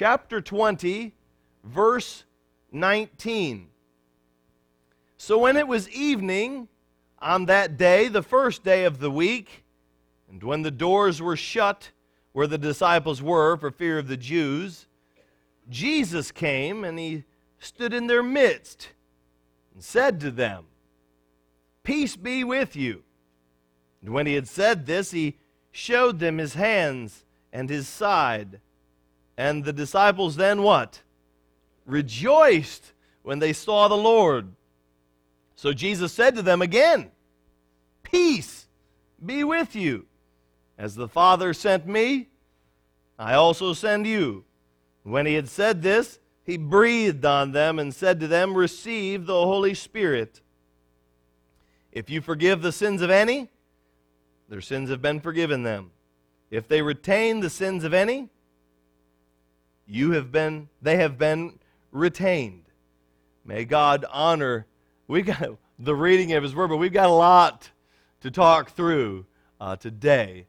chapter 20, verse 19. So when it was evening on that day, the first day of the week, and when the doors were shut where the disciples were for fear of the Jews, Jesus came and he stood in their midst and said to them, Peace be with you. And when he had said this, he showed them his hands and his side. And the disciples then what? Rejoiced when they saw the Lord. So Jesus said to them again, Peace be with you. As the Father sent me, I also send you. When he had said this, he breathed on them and said to them, Receive the Holy Spirit. If you forgive the sins of any, their sins have been forgiven them. If they retain the sins of any, you have been they have been retained. May God honor we got the reading of his word, but we've got a lot to talk through uh, today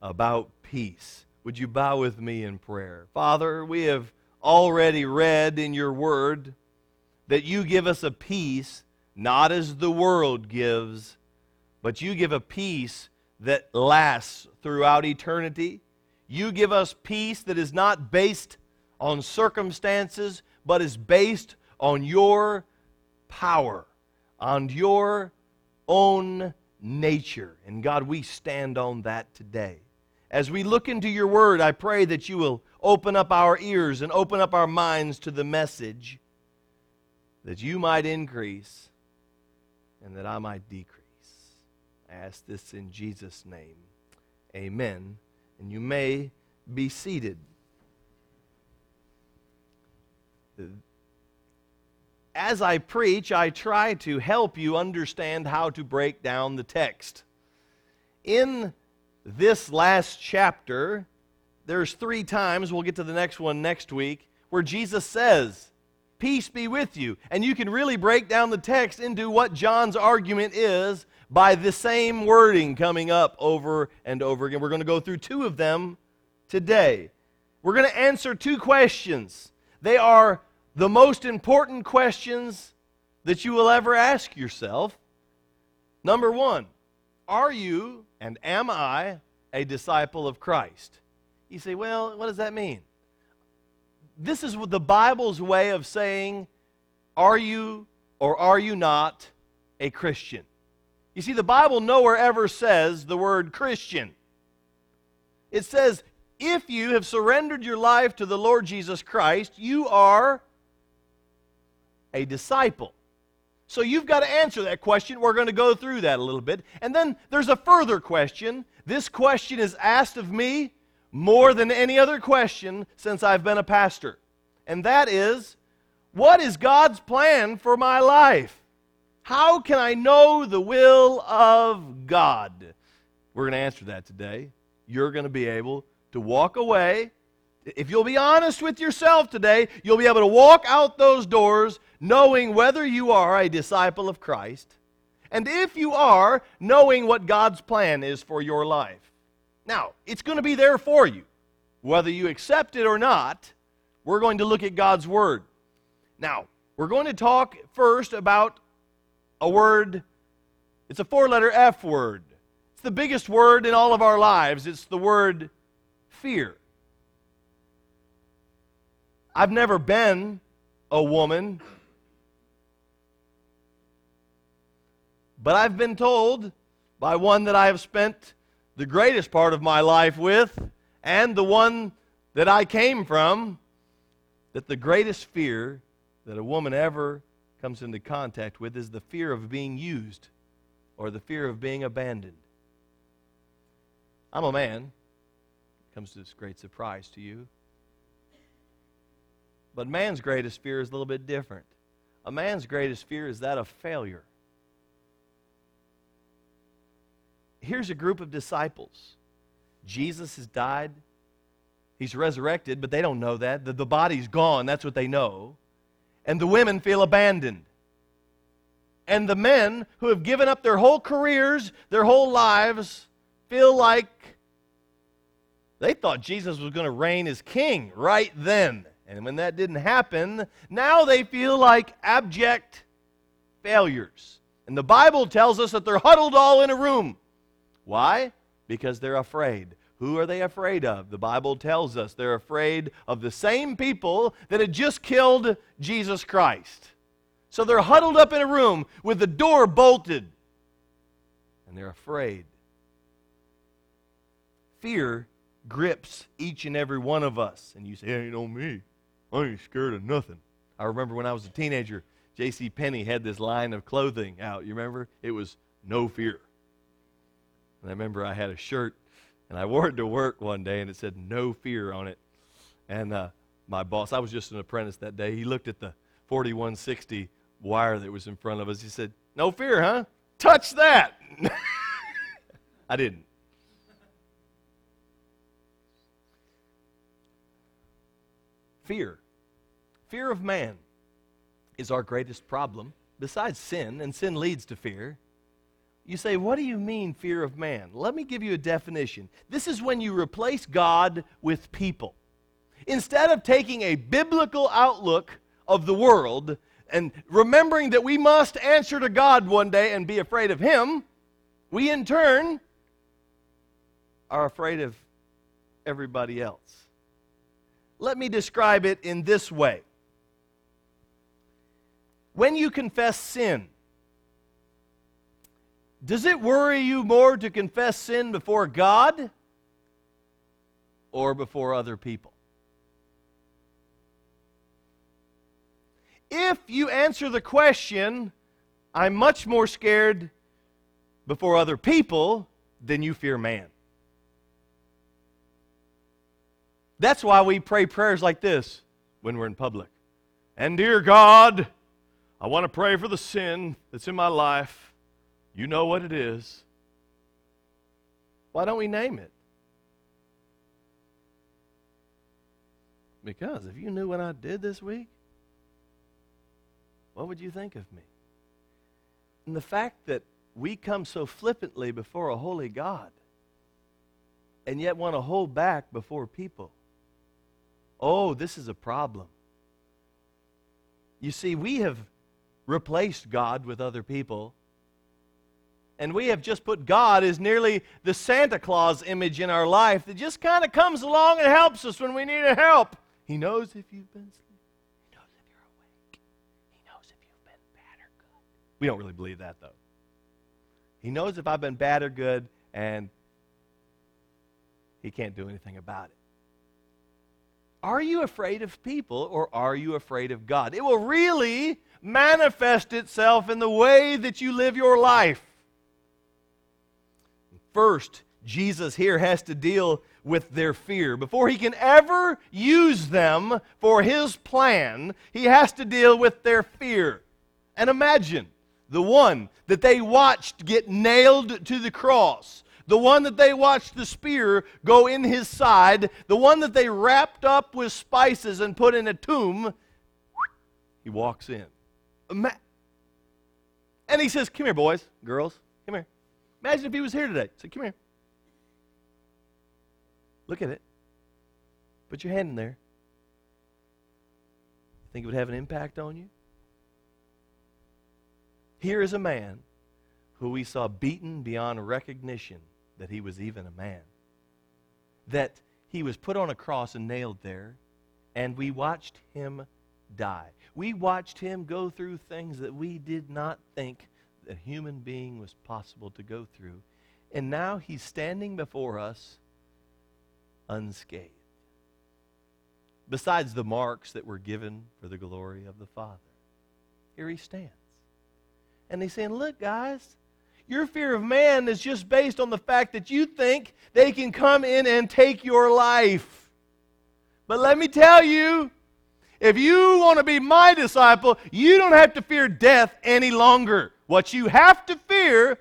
about peace. Would you bow with me in prayer? Father, we have already read in your word that you give us a peace not as the world gives, but you give a peace that lasts throughout eternity. You give us peace that is not based on circumstances, but is based on your power, on your own nature. And God, we stand on that today. As we look into your word, I pray that you will open up our ears and open up our minds to the message that you might increase and that I might decrease. I ask this in Jesus' name. Amen. And you may be seated. As I preach, I try to help you understand how to break down the text. In this last chapter, there's three times, we'll get to the next one next week, where Jesus says, Peace be with you. And you can really break down the text into what John's argument is by the same wording coming up over and over again. We're going to go through two of them today. We're going to answer two questions. They are the most important questions that you will ever ask yourself. Number one, are you and am I a disciple of Christ? You say, well, what does that mean? This is the Bible's way of saying, are you or are you not a Christian? You see, the Bible nowhere ever says the word Christian. It says, if you have surrendered your life to the Lord Jesus Christ, you are a disciple. So you've got to answer that question. We're going to go through that a little bit. And then there's a further question. This question is asked of me more than any other question since I've been a pastor. And that is what is God's plan for my life? How can I know the will of God? We're going to answer that today. You're going to be able to walk away. If you'll be honest with yourself today, you'll be able to walk out those doors knowing whether you are a disciple of Christ, and if you are, knowing what God's plan is for your life. Now, it's going to be there for you. Whether you accept it or not, we're going to look at God's Word. Now, we're going to talk first about a word, it's a four letter F word. It's the biggest word in all of our lives. It's the word fear. I've never been a woman But I've been told by one that I have spent the greatest part of my life with and the one that I came from that the greatest fear that a woman ever comes into contact with is the fear of being used or the fear of being abandoned. I'm a man. It comes to this great surprise to you. But man's greatest fear is a little bit different. A man's greatest fear is that of failure. Here's a group of disciples. Jesus has died, he's resurrected, but they don't know that. The, the body's gone, that's what they know. And the women feel abandoned. And the men who have given up their whole careers, their whole lives, feel like They thought Jesus was going to reign as king right then. And when that didn't happen, now they feel like abject failures. And the Bible tells us that they're huddled all in a room. Why? Because they're afraid. Who are they afraid of? The Bible tells us they're afraid of the same people that had just killed Jesus Christ. So they're huddled up in a room with the door bolted, and they're afraid. Fear grips each and every one of us. And you say, ain't on me. I ain't scared of nothing. I remember when I was a teenager, J.C. Penney had this line of clothing out. You remember? It was no fear. And I remember I had a shirt, and I wore it to work one day, and it said no fear on it. And uh, my boss, I was just an apprentice that day, he looked at the 4160 wire that was in front of us. He said, No fear, huh? Touch that. I didn't. Fear. Fear of man is our greatest problem, besides sin, and sin leads to fear. You say, What do you mean, fear of man? Let me give you a definition. This is when you replace God with people. Instead of taking a biblical outlook of the world and remembering that we must answer to God one day and be afraid of Him, we in turn are afraid of everybody else. Let me describe it in this way. When you confess sin, does it worry you more to confess sin before God or before other people? If you answer the question, I'm much more scared before other people than you fear man. That's why we pray prayers like this when we're in public. And dear God, I want to pray for the sin that's in my life. You know what it is. Why don't we name it? Because if you knew what I did this week, what would you think of me? And the fact that we come so flippantly before a holy God and yet want to hold back before people Oh, this is a problem. You see, we have replaced God with other people. And we have just put God as nearly the Santa Claus image in our life that just kind of comes along and helps us when we need a help. He knows if you've been asleep. He knows if you're awake. He knows if you've been bad or good. We don't really believe that, though. He knows if I've been bad or good, and he can't do anything about it. Are you afraid of people or are you afraid of God? It will really manifest itself in the way that you live your life. First, Jesus here has to deal with their fear. Before he can ever use them for his plan, he has to deal with their fear. And imagine the one that they watched get nailed to the cross the one that they watched the spear go in his side, the one that they wrapped up with spices and put in a tomb, he walks in. And he says, Come here, boys, girls, come here. Imagine if he was here today. Say, Come here. Look at it. Put your hand in there. Think it would have an impact on you? Here is a man who we saw beaten beyond recognition that he was even a man. That he was put on a cross and nailed there, and we watched him die. We watched him go through things that we did not think a human being was possible to go through. And now he's standing before us unscathed. Besides the marks that were given for the glory of the Father, here he stands. And he's saying, Look, guys, your fear of man is just based on the fact that you think they can come in and take your life. But let me tell you, if you want to be my disciple, you don't have to fear death any longer. What you have to fear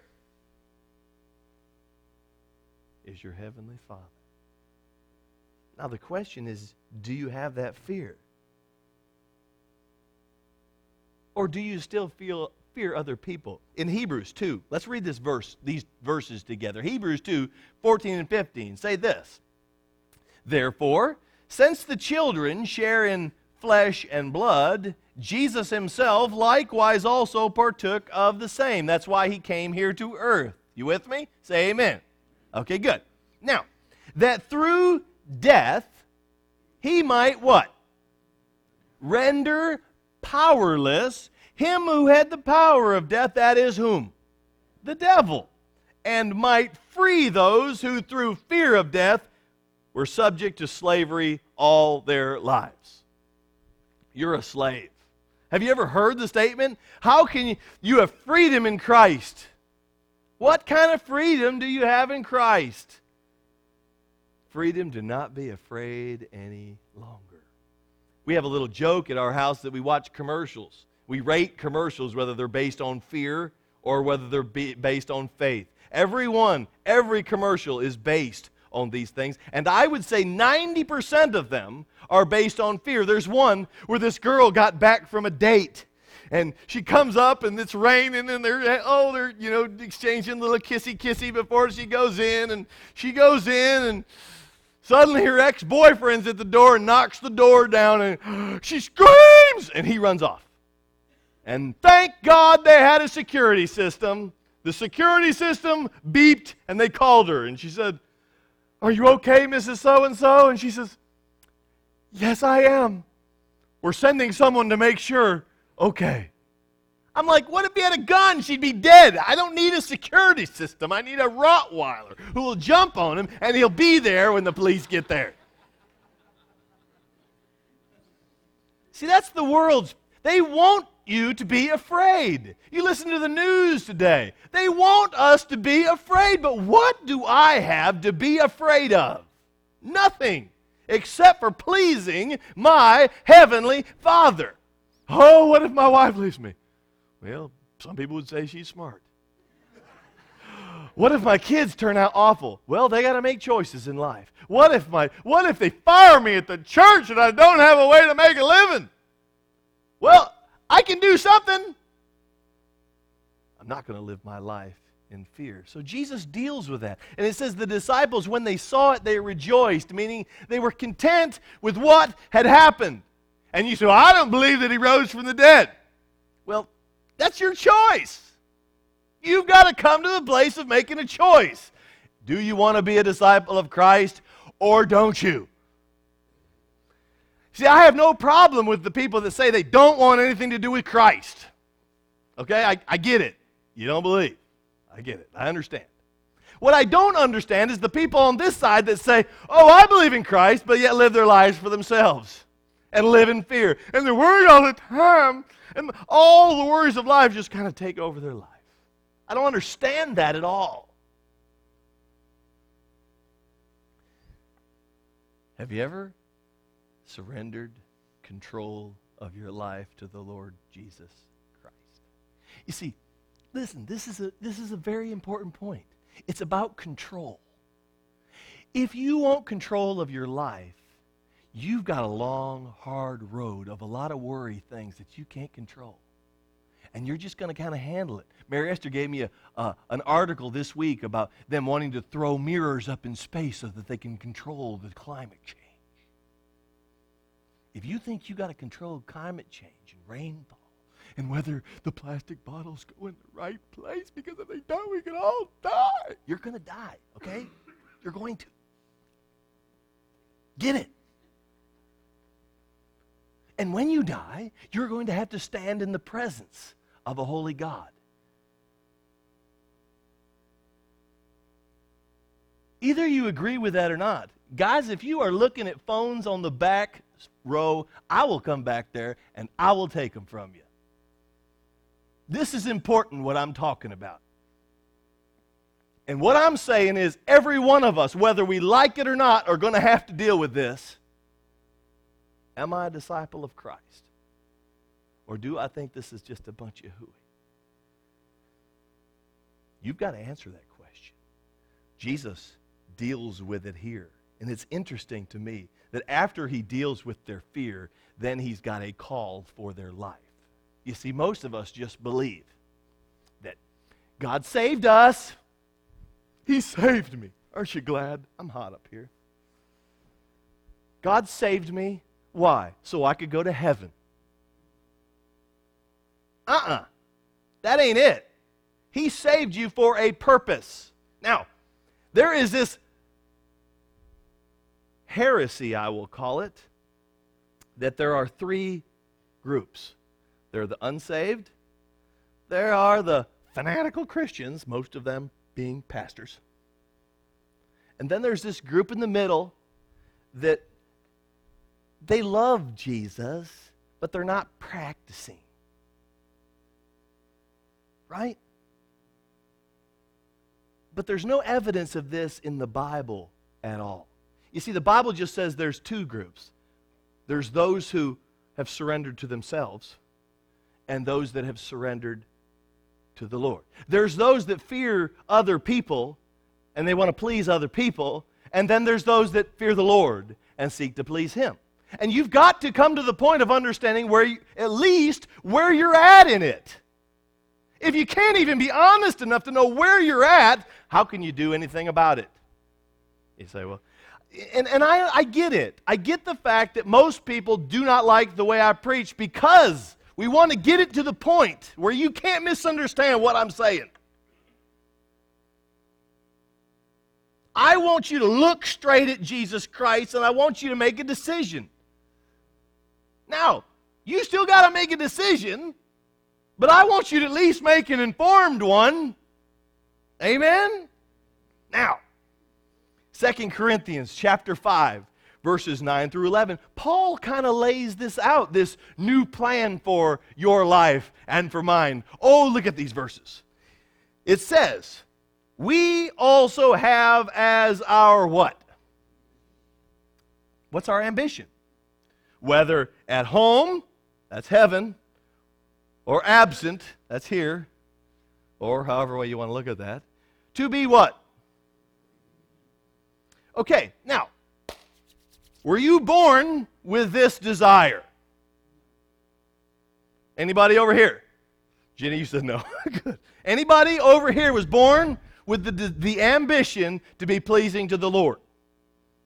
is your heavenly Father. Now, the question is do you have that fear? Or do you still feel fear other people. In Hebrews 2, let's read this verse, these verses together. Hebrews 2, 14 and 15 say this. Therefore, since the children share in flesh and blood, Jesus himself likewise also partook of the same. That's why he came here to earth. You with me? Say amen. Okay, good. Now, that through death he might what? Render powerless him who had the power of death, that is whom? The devil. And might free those who through fear of death were subject to slavery all their lives. You're a slave. Have you ever heard the statement? How can you, you have freedom in Christ? What kind of freedom do you have in Christ? Freedom to not be afraid any longer. We have a little joke at our house that we watch commercials. We rate commercials whether they're based on fear or whether they're based on faith. Every one, every commercial is based on these things. And I would say 90% of them are based on fear. There's one where this girl got back from a date. And she comes up and it's raining and they're oh they're you know exchanging little kissy kissy before she goes in and she goes in and suddenly her ex-boyfriend's at the door and knocks the door down and she screams and he runs off. And thank God they had a security system. The security system beeped and they called her and she said, are you okay, Mrs. So and so? And she says, Yes, I am. We're sending someone to make sure. Okay. I'm like, what if he had a gun? She'd be dead. I don't need a security system. I need a Rottweiler who will jump on him and he'll be there when the police get there. See, that's the world's. They want you to be afraid. You listen to the news today. They want us to be afraid, but what do I have to be afraid of? Nothing except for pleasing my heavenly Father. Oh, what if my wife leaves me? Well, some people would say she's smart. What if my kids turn out awful? Well, they got to make choices in life. What if my what if they fire me at the church and I don't have a way to make a living? Well, I can do something. I'm not going to live my life in fear. So Jesus deals with that. And it says the disciples, when they saw it, they rejoiced, meaning they were content with what had happened. And you say, well, I don't believe that he rose from the dead. Well, that's your choice. You've got to come to the place of making a choice. Do you want to be a disciple of Christ or don't you? See, I have no problem with the people that say they don't want anything to do with Christ. Okay, I, I get it. You don't believe. I get it. I understand. What I don't understand is the people on this side that say, oh, I believe in Christ, but yet live their lives for themselves and live in fear. And they're worried all the time, and all the worries of life just kind of take over their life. I don't understand that at all. Have you ever surrendered control of your life to the Lord Jesus Christ. You see, listen, this is a, this is a very important point. It's about control. If you want control of your life, you've got a long, hard road of a lot of worry things that you can't control. And you're just going to kind of handle it. Mary Esther gave me a, an article this week about them wanting to throw mirrors up in space so that they can control the climate change. If you think you got to control climate change and rainfall and whether the plastic bottles go in the right place because if they don't, we can all die. You're going to die, okay? You're going to. Get it. And when you die, you're going to have to stand in the presence of a holy God. Either you agree with that or not. Guys, if you are looking at phones on the back row, I will come back there and I will take them from you. This is important what I'm talking about. And what I'm saying is, every one of us, whether we like it or not, are going to have to deal with this. Am I a disciple of Christ? Or do I think this is just a bunch of hooey? You've got to answer that question. Jesus deals with it here. And it's interesting to me that after he deals with their fear, then he's got a call for their life. You see, most of us just believe that God saved us. He saved me. Aren't you glad? I'm hot up here. God saved me. Why? So I could go to heaven. Uh uh-uh. uh That ain't it. He saved you for a purpose. Now, there is this heresy, I will call it, that there are three groups there are the unsaved, there are the fanatical Christians, most of them being pastors. And then there's this group in the middle that they love Jesus, but they're not practicing. Right? But there's no evidence of this in the Bible at all. You see, the Bible just says there's two groups there's those who have surrendered to themselves, and those that have surrendered to the Lord. There's those that fear other people and they want to please other people, and then there's those that fear the Lord and seek to please Him. And you've got to come to the point of understanding where, you, at least, where you're at in it. If you can't even be honest enough to know where you're at, how can you do anything about it? You say, well, and, and I, I get it. I get the fact that most people do not like the way I preach because we want to get it to the point where you can't misunderstand what I'm saying. I want you to look straight at Jesus Christ and I want you to make a decision. Now, you still got to make a decision, but I want you to at least make an informed one. Amen? Now, Second Corinthians chapter 5 verses 9 through 11, Paul kind of lays this out, this new plan for your life and for mine. Oh, look at these verses. It says, We also have as our what? What's our ambition? Whether at home, that's heaven, or absent, that's here, or however way you want to look at that, to be what? Okay, now, were you born with this desire? Anybody over here? Jenny, you said no. Good. Anybody over here was born with the, the, the ambition to be pleasing to the Lord?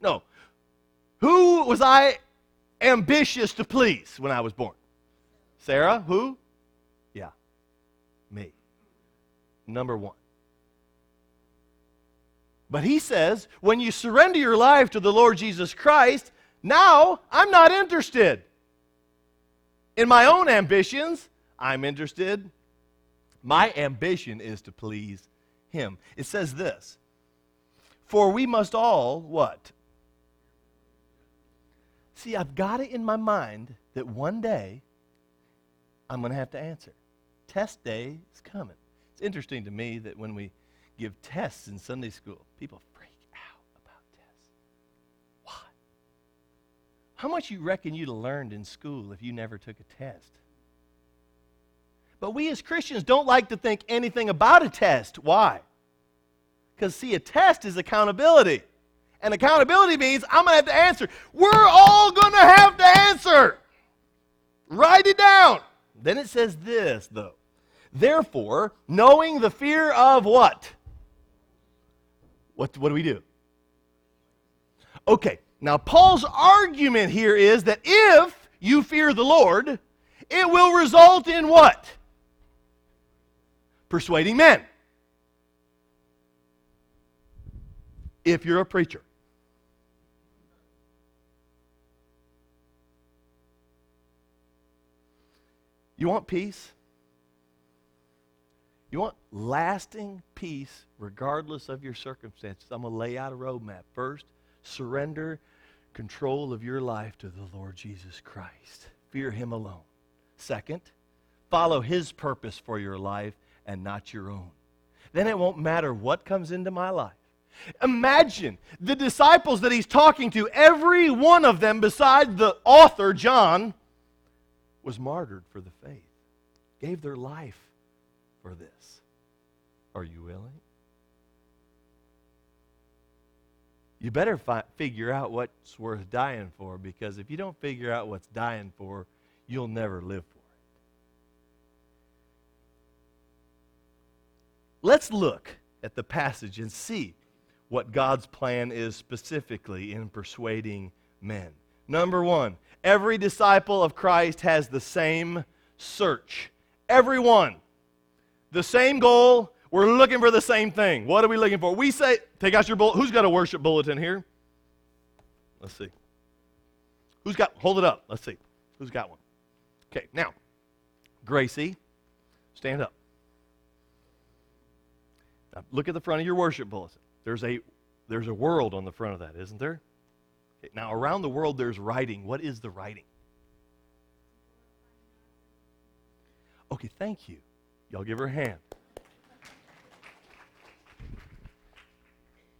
No. Who was I ambitious to please when I was born? Sarah? Who? Yeah. Me. Number one. But he says, when you surrender your life to the Lord Jesus Christ, now I'm not interested in my own ambitions. I'm interested. My ambition is to please him. It says this For we must all, what? See, I've got it in my mind that one day I'm going to have to answer. Test day is coming. It's interesting to me that when we give tests in Sunday school. People freak out about tests. Why? How much you reckon you'd have learned in school if you never took a test? But we as Christians don't like to think anything about a test. Why? Because, see, a test is accountability. And accountability means I'm going to have to answer. We're all going to have to answer. Write it down. Then it says this, though. Therefore, knowing the fear of what? What, what do we do? Okay, now Paul's argument here is that if you fear the Lord, it will result in what? Persuading men. If you're a preacher. You want peace? You want lasting peace regardless of your circumstances. I'm going to lay out a roadmap. First, surrender control of your life to the Lord Jesus Christ. Fear Him alone. Second, follow His purpose for your life and not your own. Then it won't matter what comes into my life. Imagine the disciples that he's talking to, every one of them, beside the author, John, was martyred for the faith, gave their life for this. Are you willing? You better fi- figure out what's worth dying for because if you don't figure out what's dying for, you'll never live for it. Let's look at the passage and see what God's plan is specifically in persuading men. Number one, every disciple of Christ has the same search. Everyone. The same goal. We're looking for the same thing. What are we looking for? We say, take out your bullet. Who's got a worship bulletin here? Let's see. Who's got, hold it up. Let's see. Who's got one? Okay, now, Gracie, stand up. Now, look at the front of your worship bulletin. There's a, there's a world on the front of that, isn't there? Okay, now, around the world, there's writing. What is the writing? Okay, thank you. Y'all give her a hand.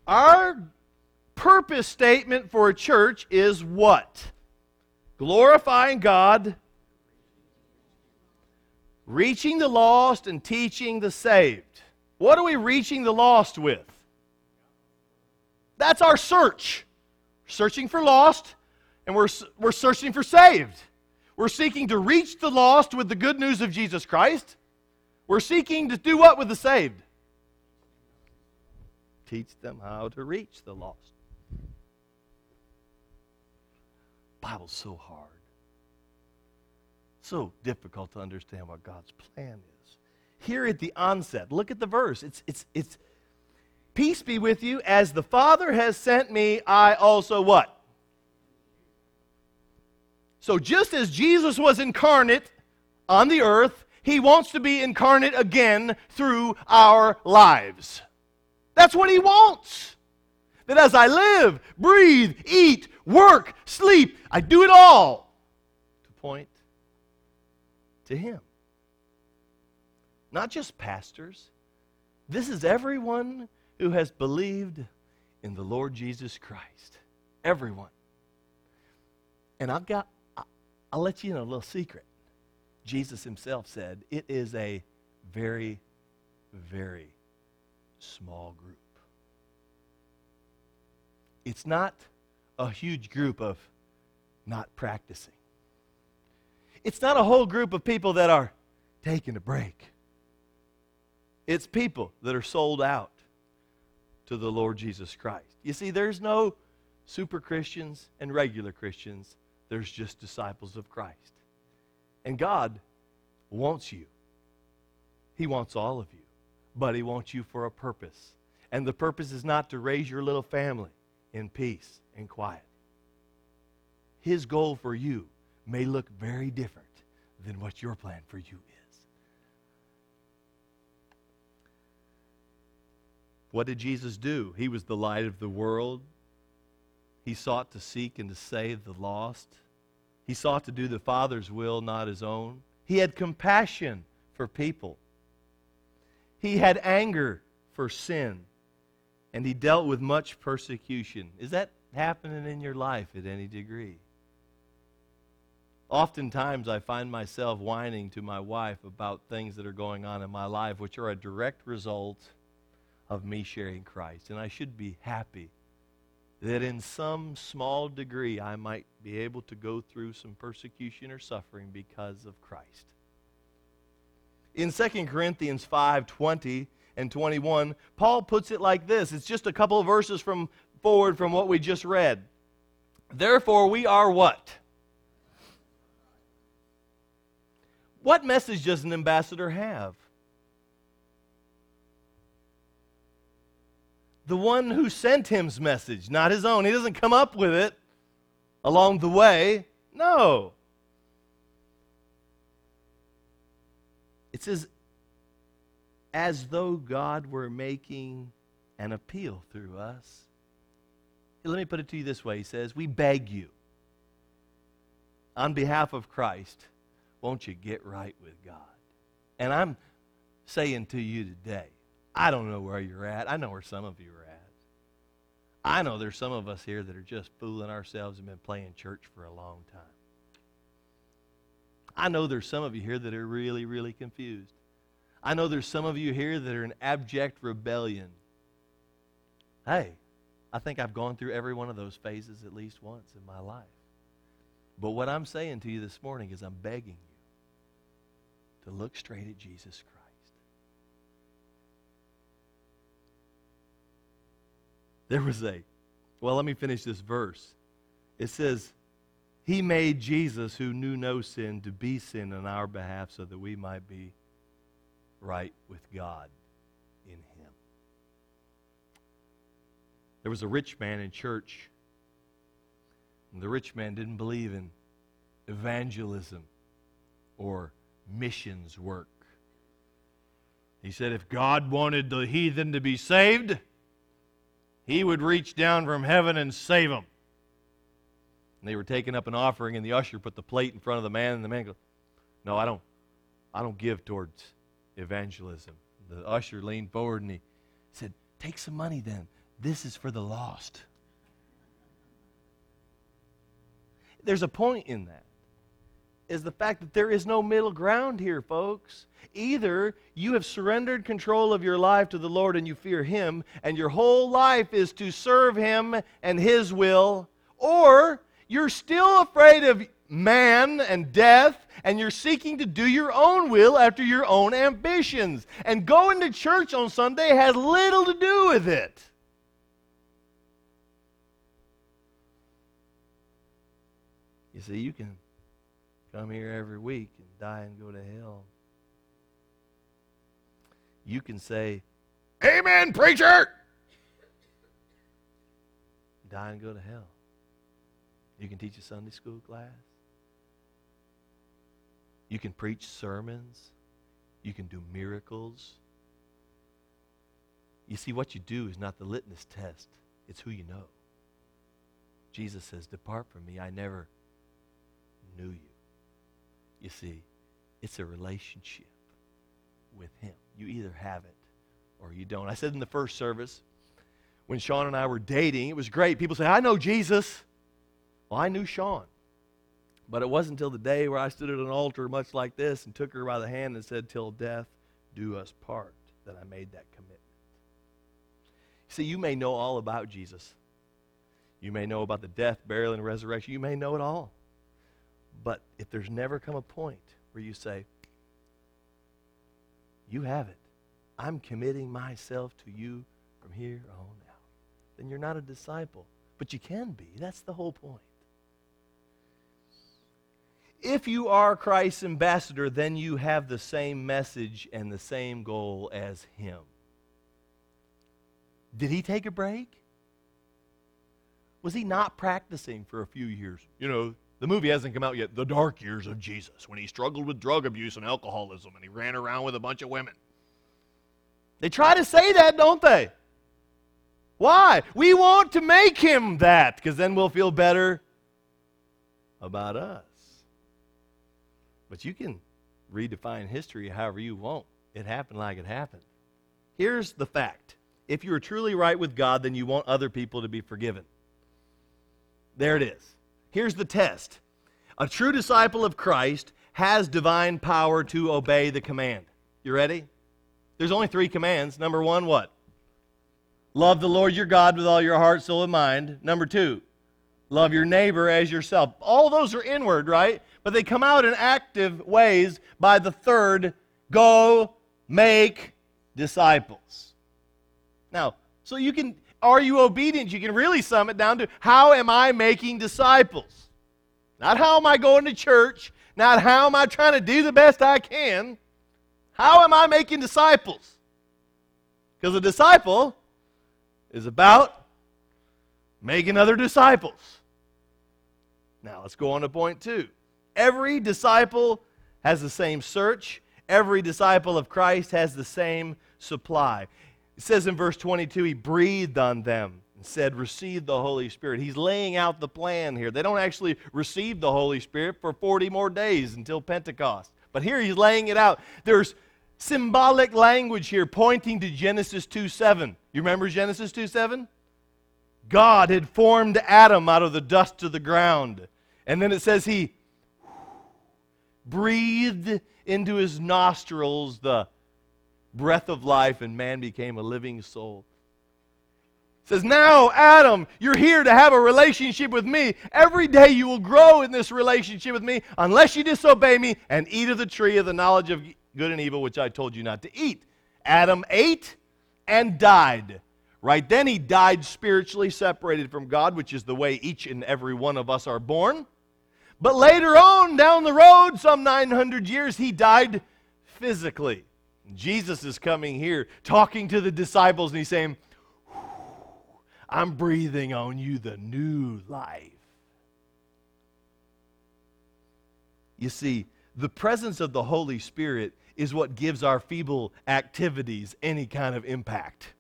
Our purpose statement for a church is what? Glorifying God, reaching the lost, and teaching the saved. What are we reaching the lost with? That's our search. Searching for lost, and we're, we're searching for saved. We're seeking to reach the lost with the good news of Jesus Christ. We're seeking to do what with the saved? Teach them how to reach the lost. Bible's so hard. So difficult to understand what God's plan is. Here at the onset, look at the verse. It's it's it's peace be with you as the Father has sent me, I also what? So just as Jesus was incarnate on the earth, he wants to be incarnate again through our lives. That's what he wants. That as I live, breathe, eat, work, sleep, I do it all to point to him. Not just pastors. This is everyone who has believed in the Lord Jesus Christ. Everyone. And I've got I'll let you in a little secret. Jesus himself said, It is a very, very small group. It's not a huge group of not practicing. It's not a whole group of people that are taking a break. It's people that are sold out to the Lord Jesus Christ. You see, there's no super Christians and regular Christians, there's just disciples of Christ. And God wants you. He wants all of you, but He wants you for a purpose. And the purpose is not to raise your little family in peace and quiet. His goal for you may look very different than what your plan for you is. What did Jesus do? He was the light of the world. He sought to seek and to save the lost. He sought to do the Father's will, not his own. He had compassion for people. He had anger for sin. And he dealt with much persecution. Is that happening in your life at any degree? Oftentimes, I find myself whining to my wife about things that are going on in my life, which are a direct result of me sharing Christ. And I should be happy that in some small degree I might be able to go through some persecution or suffering because of Christ. In 2 Corinthians 5 20 and 21, Paul puts it like this. It's just a couple of verses from forward from what we just read. Therefore, we are what? What message does an ambassador have? The one who sent him's message, not his own. He doesn't come up with it along the way. No. It says, as though God were making an appeal through us. Let me put it to you this way He says, We beg you, on behalf of Christ, won't you get right with God? And I'm saying to you today, I don't know where you're at. I know where some of you are at. I know there's some of us here that are just fooling ourselves and been playing church for a long time. I know there's some of you here that are really, really confused. I know there's some of you here that are in abject rebellion. Hey, I think I've gone through every one of those phases at least once in my life. But what I'm saying to you this morning is I'm begging you to look straight at Jesus Christ. There was a, well, let me finish this verse. It says, He made Jesus, who knew no sin, to be sin on our behalf so that we might be right with God in Him. There was a rich man in church, and the rich man didn't believe in evangelism or missions work. He said if God wanted the heathen to be saved, he would reach down from heaven and save them. And they were taking up an offering, and the usher put the plate in front of the man, and the man goes, No, I don't, I don't give towards evangelism. The usher leaned forward and he said, Take some money then. This is for the lost. There's a point in that. Is the fact that there is no middle ground here, folks. Either you have surrendered control of your life to the Lord and you fear Him, and your whole life is to serve Him and His will, or you're still afraid of man and death, and you're seeking to do your own will after your own ambitions. And going to church on Sunday has little to do with it. You see, you can come here every week and die and go to hell. You can say, Amen, preacher! Die and go to hell. You can teach a Sunday school class. You can preach sermons. You can do miracles. You see, what you do is not the litmus test, it's who you know. Jesus says, Depart from me, I never knew you. You see, it's a relationship with Him. You either have it or you don't. I said in the first service, when Sean and I were dating, it was great. People say, I know Jesus. Well, I knew Sean. But it wasn't until the day where I stood at an altar much like this and took her by the hand and said, Till death do us part, that I made that commitment. See, you may know all about Jesus. You may know about the death, burial, and resurrection. You may know it all. But if there's never come a point where you say, You have it, I'm committing myself to you from here on out, then you're not a disciple. But you can be. That's the whole point. If you are Christ's ambassador, then you have the same message and the same goal as him. Did he take a break? Was he not practicing for a few years? You know, the movie hasn't come out yet. The Dark Years of Jesus, when he struggled with drug abuse and alcoholism and he ran around with a bunch of women. They try to say that, don't they? Why? We want to make him that because then we'll feel better about us. But you can redefine history however you want. It happened like it happened. Here's the fact if you are truly right with God, then you want other people to be forgiven. There it is. Here's the test a true disciple of Christ has divine power to obey the command. You ready? There's only three commands. Number one, what? Love the Lord your God with all your heart, soul, and mind. Number two, love your neighbor as yourself. All those are inward, right? but they come out in active ways by the third go make disciples. Now, so you can, are you obedient? You can really sum it down to how am I making disciples? Not how am I going to church, not how am I trying to do the best I can. How am I making disciples? Because a disciple is about making other disciples. Now, let's go on to point two. Every disciple has the same search, every disciple of Christ has the same supply. It says in verse 22 he breathed on them and said, Receive the Holy Spirit. He's laying out the plan here. They don't actually receive the Holy Spirit for 40 more days until Pentecost. But here he's laying it out. There's symbolic language here pointing to Genesis 2 7. You remember Genesis 2 7? God had formed Adam out of the dust of the ground. And then it says he breathed into his nostrils the breath of life, and man became a living soul. says, Now, Adam, you're here to have a relationship with me. Every day you will grow in this relationship with me unless you disobey me and eat of the tree of the knowledge of good and evil, which I told you not to eat. Adam ate and died. Right then, he died spiritually separated from God, which is the way each and every one of us are born. But later on, down the road, some 900 years, he died physically. Jesus is coming here talking to the disciples, and he's saying, I'm breathing on you the new life. You see, the presence of the Holy Spirit is what gives our feeble activities any kind of impact.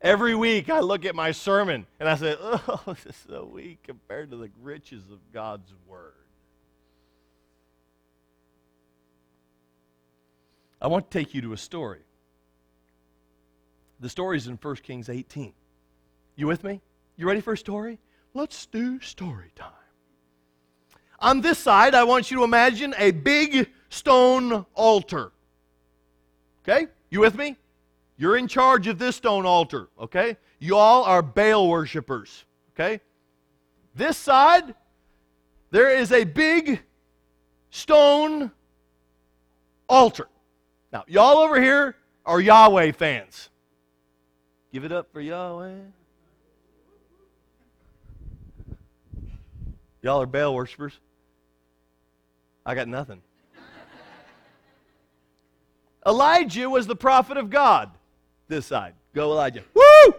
Every week I look at my sermon and I say, oh, this is so weak compared to the riches of God's Word. I want to take you to a story. The story is in 1 Kings 18. You with me? You ready for a story? Let's do story time. On this side, I want you to imagine a big stone altar. Okay? You with me? You're in charge of this stone altar, okay? You all are Baal worshippers, okay? This side, there is a big stone altar. Now, y'all over here are Yahweh fans. Give it up for Yahweh. Y'all are Baal worshippers. I got nothing. Elijah was the prophet of God. This side. Go, Elijah. Woo!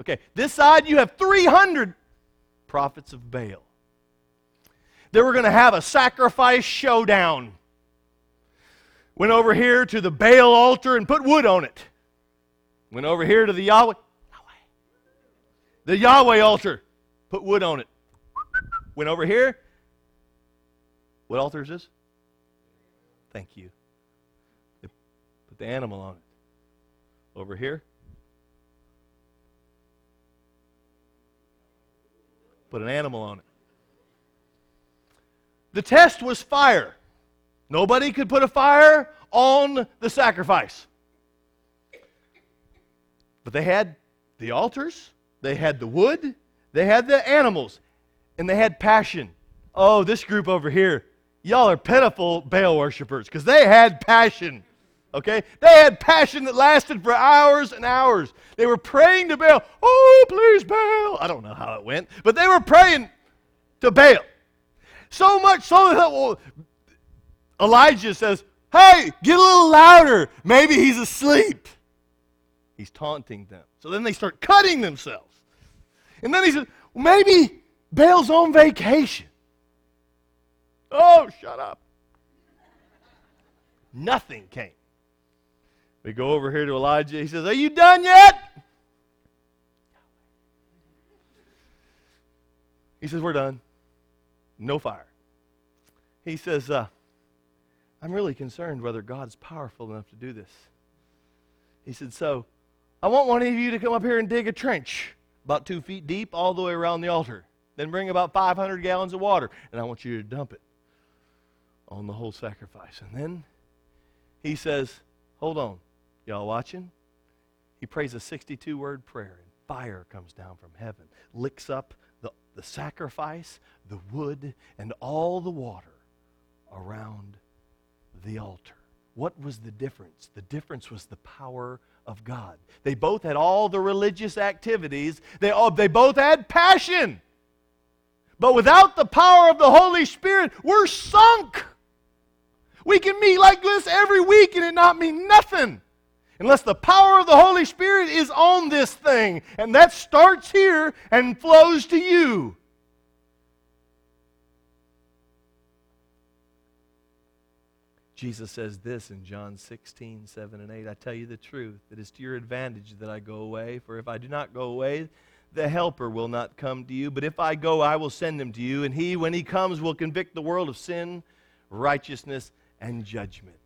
Okay, this side you have 300 prophets of Baal. They were going to have a sacrifice showdown. Went over here to the Baal altar and put wood on it. Went over here to the Yahweh. The Yahweh altar. Put wood on it. Went over here. What altar is this? Thank you. They put the animal on it. Over here. Put an animal on it. The test was fire. Nobody could put a fire on the sacrifice. But they had the altars, they had the wood, they had the animals, and they had passion. Oh, this group over here, y'all are pitiful Baal worshippers because they had passion. Okay? They had passion that lasted for hours and hours. They were praying to Baal, oh, please, Baal. I don't know how it went, but they were praying to Baal. So much so that well, Elijah says, Hey, get a little louder. Maybe he's asleep. He's taunting them. So then they start cutting themselves. And then he says, Maybe Baal's on vacation. Oh, shut up. Nothing came. We go over here to Elijah. He says, Are you done yet? He says, We're done. No fire. He says, uh, I'm really concerned whether God's powerful enough to do this. He said, So, I want one of you to come up here and dig a trench about two feet deep all the way around the altar. Then bring about 500 gallons of water, and I want you to dump it on the whole sacrifice. And then he says, Hold on. Y'all watching? He prays a 62 word prayer, and fire comes down from heaven, licks up the, the sacrifice, the wood, and all the water around the altar. What was the difference? The difference was the power of God. They both had all the religious activities, they, all, they both had passion. But without the power of the Holy Spirit, we're sunk. We can meet like this every week and it not mean nothing unless the power of the Holy Spirit is on this thing. And that starts here and flows to you. Jesus says this in John 16, 7 and 8. I tell you the truth, it is to your advantage that I go away, for if I do not go away, the Helper will not come to you. But if I go, I will send him to you, and he, when he comes, will convict the world of sin, righteousness, and judgment.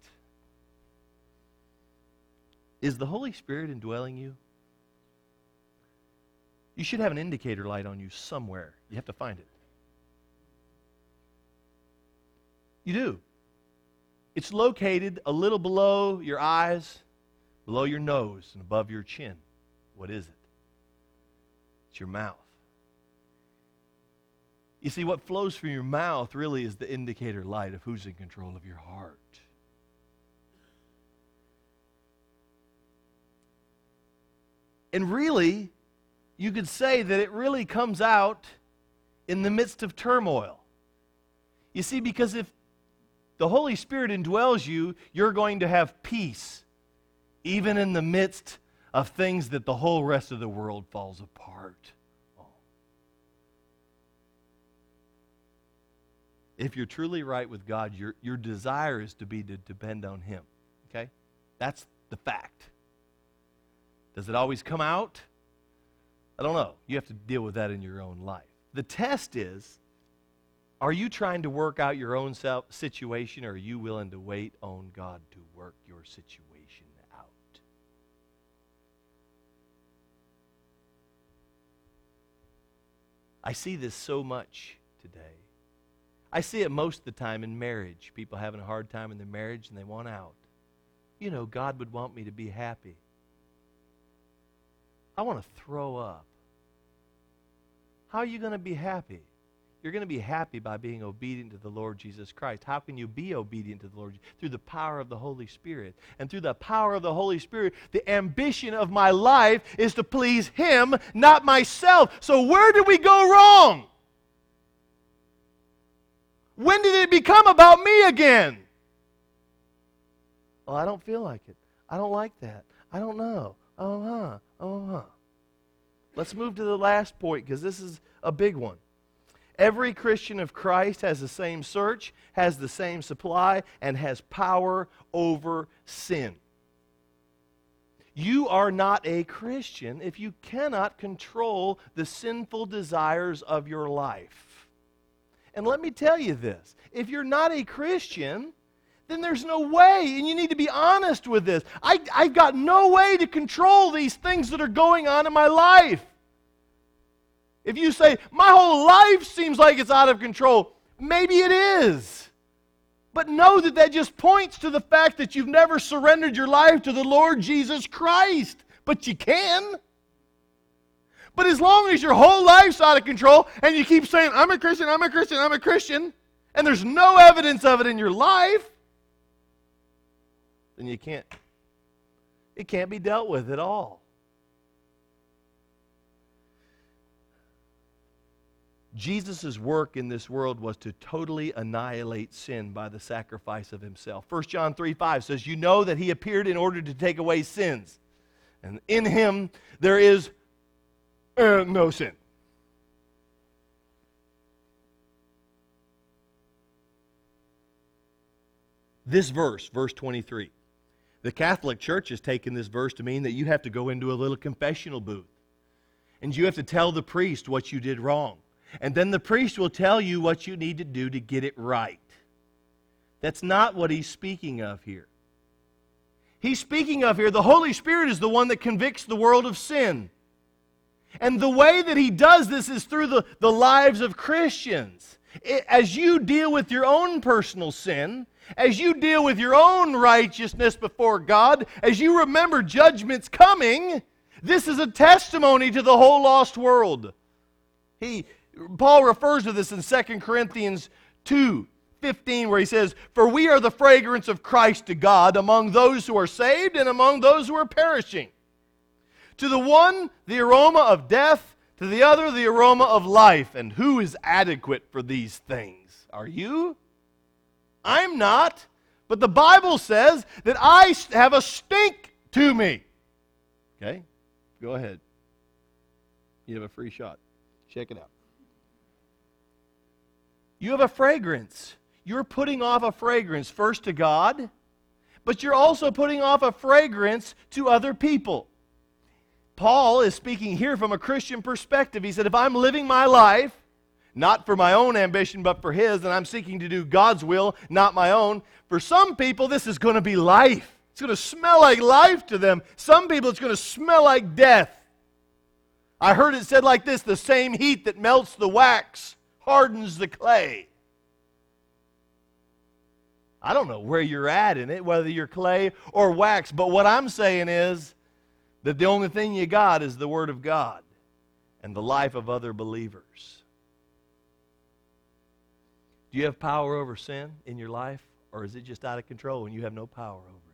Is the Holy Spirit indwelling you? You should have an indicator light on you somewhere. You have to find it. You do. It's located a little below your eyes, below your nose, and above your chin. What is it? It's your mouth. You see, what flows from your mouth really is the indicator light of who's in control of your heart. And really, you could say that it really comes out in the midst of turmoil. You see, because if the Holy Spirit indwells you, you're going to have peace, even in the midst of things that the whole rest of the world falls apart. If you're truly right with God, your, your desire is to be to depend on Him. Okay? That's the fact. Does it always come out? I don't know. You have to deal with that in your own life. The test is are you trying to work out your own self situation or are you willing to wait on God to work your situation out? I see this so much today. I see it most of the time in marriage. People having a hard time in their marriage and they want out. You know, God would want me to be happy. I want to throw up. How are you going to be happy? You're going to be happy by being obedient to the Lord Jesus Christ. How can you be obedient to the Lord? Through the power of the Holy Spirit. And through the power of the Holy Spirit, the ambition of my life is to please Him, not myself. So where did we go wrong? When did it become about me again? Well, I don't feel like it. I don't like that. I don't know. Oh, huh. Oh, huh. Let's move to the last point because this is a big one. Every Christian of Christ has the same search, has the same supply, and has power over sin. You are not a Christian if you cannot control the sinful desires of your life. And let me tell you this if you're not a Christian, then there's no way, and you need to be honest with this. I, I've got no way to control these things that are going on in my life. If you say, My whole life seems like it's out of control, maybe it is. But know that that just points to the fact that you've never surrendered your life to the Lord Jesus Christ. But you can. But as long as your whole life's out of control and you keep saying, I'm a Christian, I'm a Christian, I'm a Christian, and there's no evidence of it in your life, then you can't, it can't be dealt with at all. Jesus' work in this world was to totally annihilate sin by the sacrifice of himself. 1 John 3 5 says, You know that he appeared in order to take away sins. And in him there is uh, no sin. This verse, verse 23, the Catholic Church has taken this verse to mean that you have to go into a little confessional booth and you have to tell the priest what you did wrong. And then the priest will tell you what you need to do to get it right. That's not what he's speaking of here. He's speaking of here, the Holy Spirit is the one that convicts the world of sin. And the way that he does this is through the, the lives of Christians. It, as you deal with your own personal sin, as you deal with your own righteousness before God, as you remember judgment's coming, this is a testimony to the whole lost world. He, Paul refers to this in 2 Corinthians 2 15, where he says, For we are the fragrance of Christ to God among those who are saved and among those who are perishing. To the one, the aroma of death, to the other, the aroma of life. And who is adequate for these things? Are you? I'm not. But the Bible says that I have a stink to me. Okay? Go ahead. You have a free shot. Check it out. You have a fragrance. You're putting off a fragrance first to God, but you're also putting off a fragrance to other people. Paul is speaking here from a Christian perspective. He said, If I'm living my life, not for my own ambition, but for His, and I'm seeking to do God's will, not my own, for some people, this is going to be life. It's going to smell like life to them. Some people, it's going to smell like death. I heard it said like this the same heat that melts the wax hardens the clay. I don't know where you're at in it, whether you're clay or wax, but what I'm saying is that the only thing you got is the Word of God and the life of other believers. Do you have power over sin in your life, or is it just out of control and you have no power over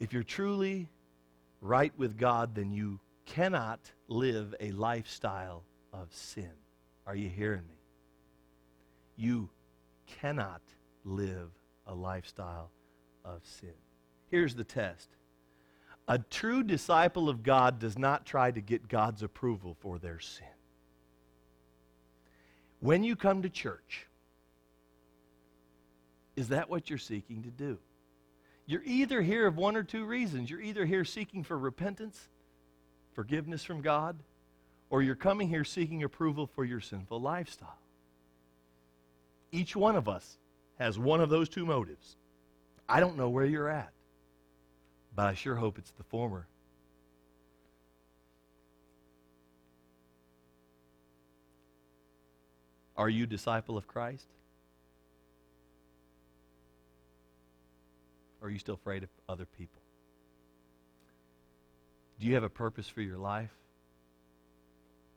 it? If you're truly right with God, then you cannot live a lifestyle of sin. Are you hearing me? You cannot live a lifestyle of sin. Here's the test a true disciple of God does not try to get God's approval for their sin. When you come to church, is that what you're seeking to do? You're either here of one or two reasons. You're either here seeking for repentance, forgiveness from God, or you're coming here seeking approval for your sinful lifestyle. Each one of us has one of those two motives. I don't know where you're at, but I sure hope it's the former. Are you a disciple of Christ? Or are you still afraid of other people? Do you have a purpose for your life?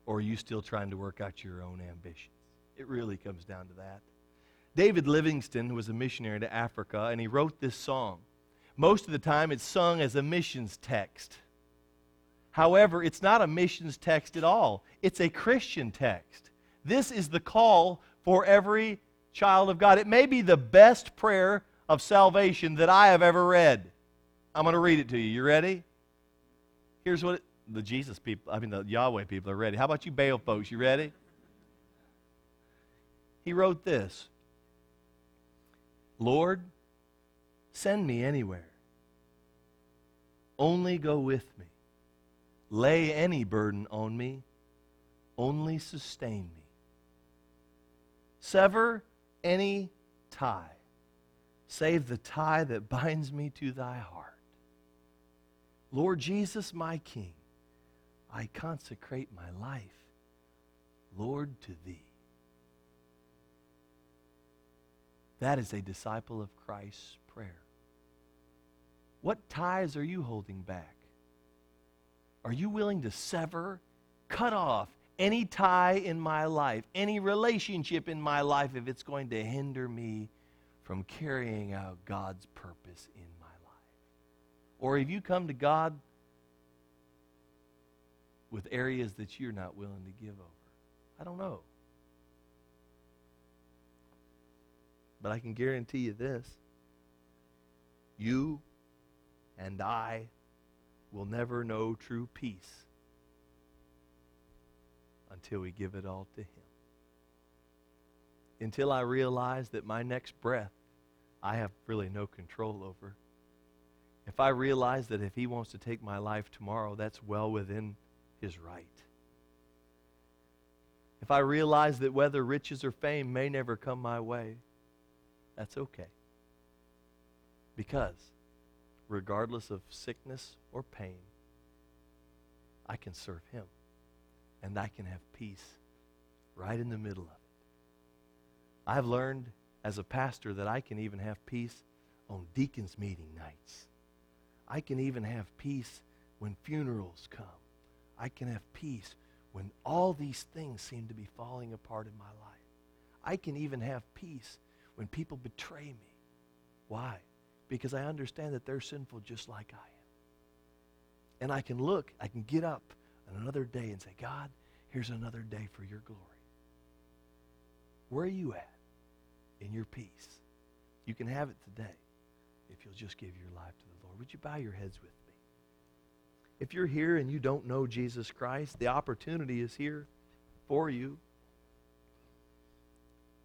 Or are you still trying to work out your own ambitions? It really comes down to that. David Livingstone was a missionary to Africa, and he wrote this song. Most of the time, it's sung as a missions text. However, it's not a missions text at all, it's a Christian text. This is the call for every child of God. It may be the best prayer of salvation that I have ever read. I'm going to read it to you. You ready? Here's what it, the Jesus people, I mean, the Yahweh people are ready. How about you, Baal folks? You ready? He wrote this Lord, send me anywhere. Only go with me. Lay any burden on me. Only sustain me. Sever any tie, save the tie that binds me to thy heart. Lord Jesus, my King, I consecrate my life, Lord, to thee. That is a disciple of Christ's prayer. What ties are you holding back? Are you willing to sever, cut off any tie in my life, any relationship in my life, if it's going to hinder me from carrying out God's purpose in my life? Or have you come to God with areas that you're not willing to give over? I don't know. But I can guarantee you this you and I will never know true peace until we give it all to Him. Until I realize that my next breath I have really no control over. If I realize that if He wants to take my life tomorrow, that's well within His right. If I realize that whether riches or fame may never come my way, that's okay. Because regardless of sickness or pain, I can serve Him and I can have peace right in the middle of it. I've learned as a pastor that I can even have peace on deacons' meeting nights. I can even have peace when funerals come. I can have peace when all these things seem to be falling apart in my life. I can even have peace when people betray me. Why? Because I understand that they're sinful just like I am. And I can look, I can get up on another day and say, God, here's another day for your glory. Where are you at in your peace? You can have it today if you'll just give your life to the Lord. Would you bow your heads with me? If you're here and you don't know Jesus Christ, the opportunity is here for you.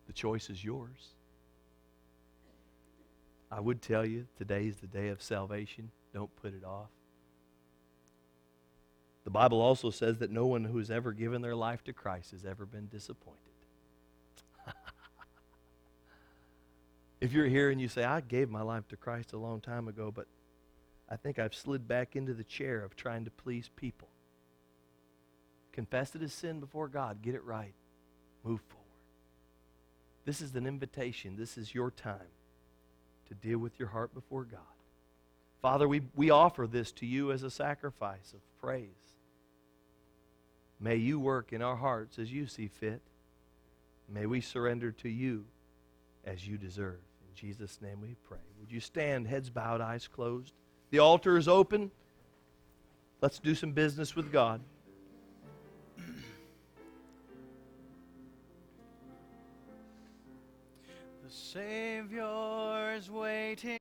The choice is yours. I would tell you today is the day of salvation. Don't put it off. The Bible also says that no one who has ever given their life to Christ has ever been disappointed. if you're here and you say, I gave my life to Christ a long time ago, but I think I've slid back into the chair of trying to please people. Confess it as sin before God. Get it right. Move forward. This is an invitation. This is your time to deal with your heart before God. Father, we, we offer this to you as a sacrifice of praise. May you work in our hearts as you see fit. May we surrender to you as you deserve. In Jesus' name we pray. Would you stand, heads bowed, eyes closed? The altar is open. Let's do some business with God. The Savior is waiting.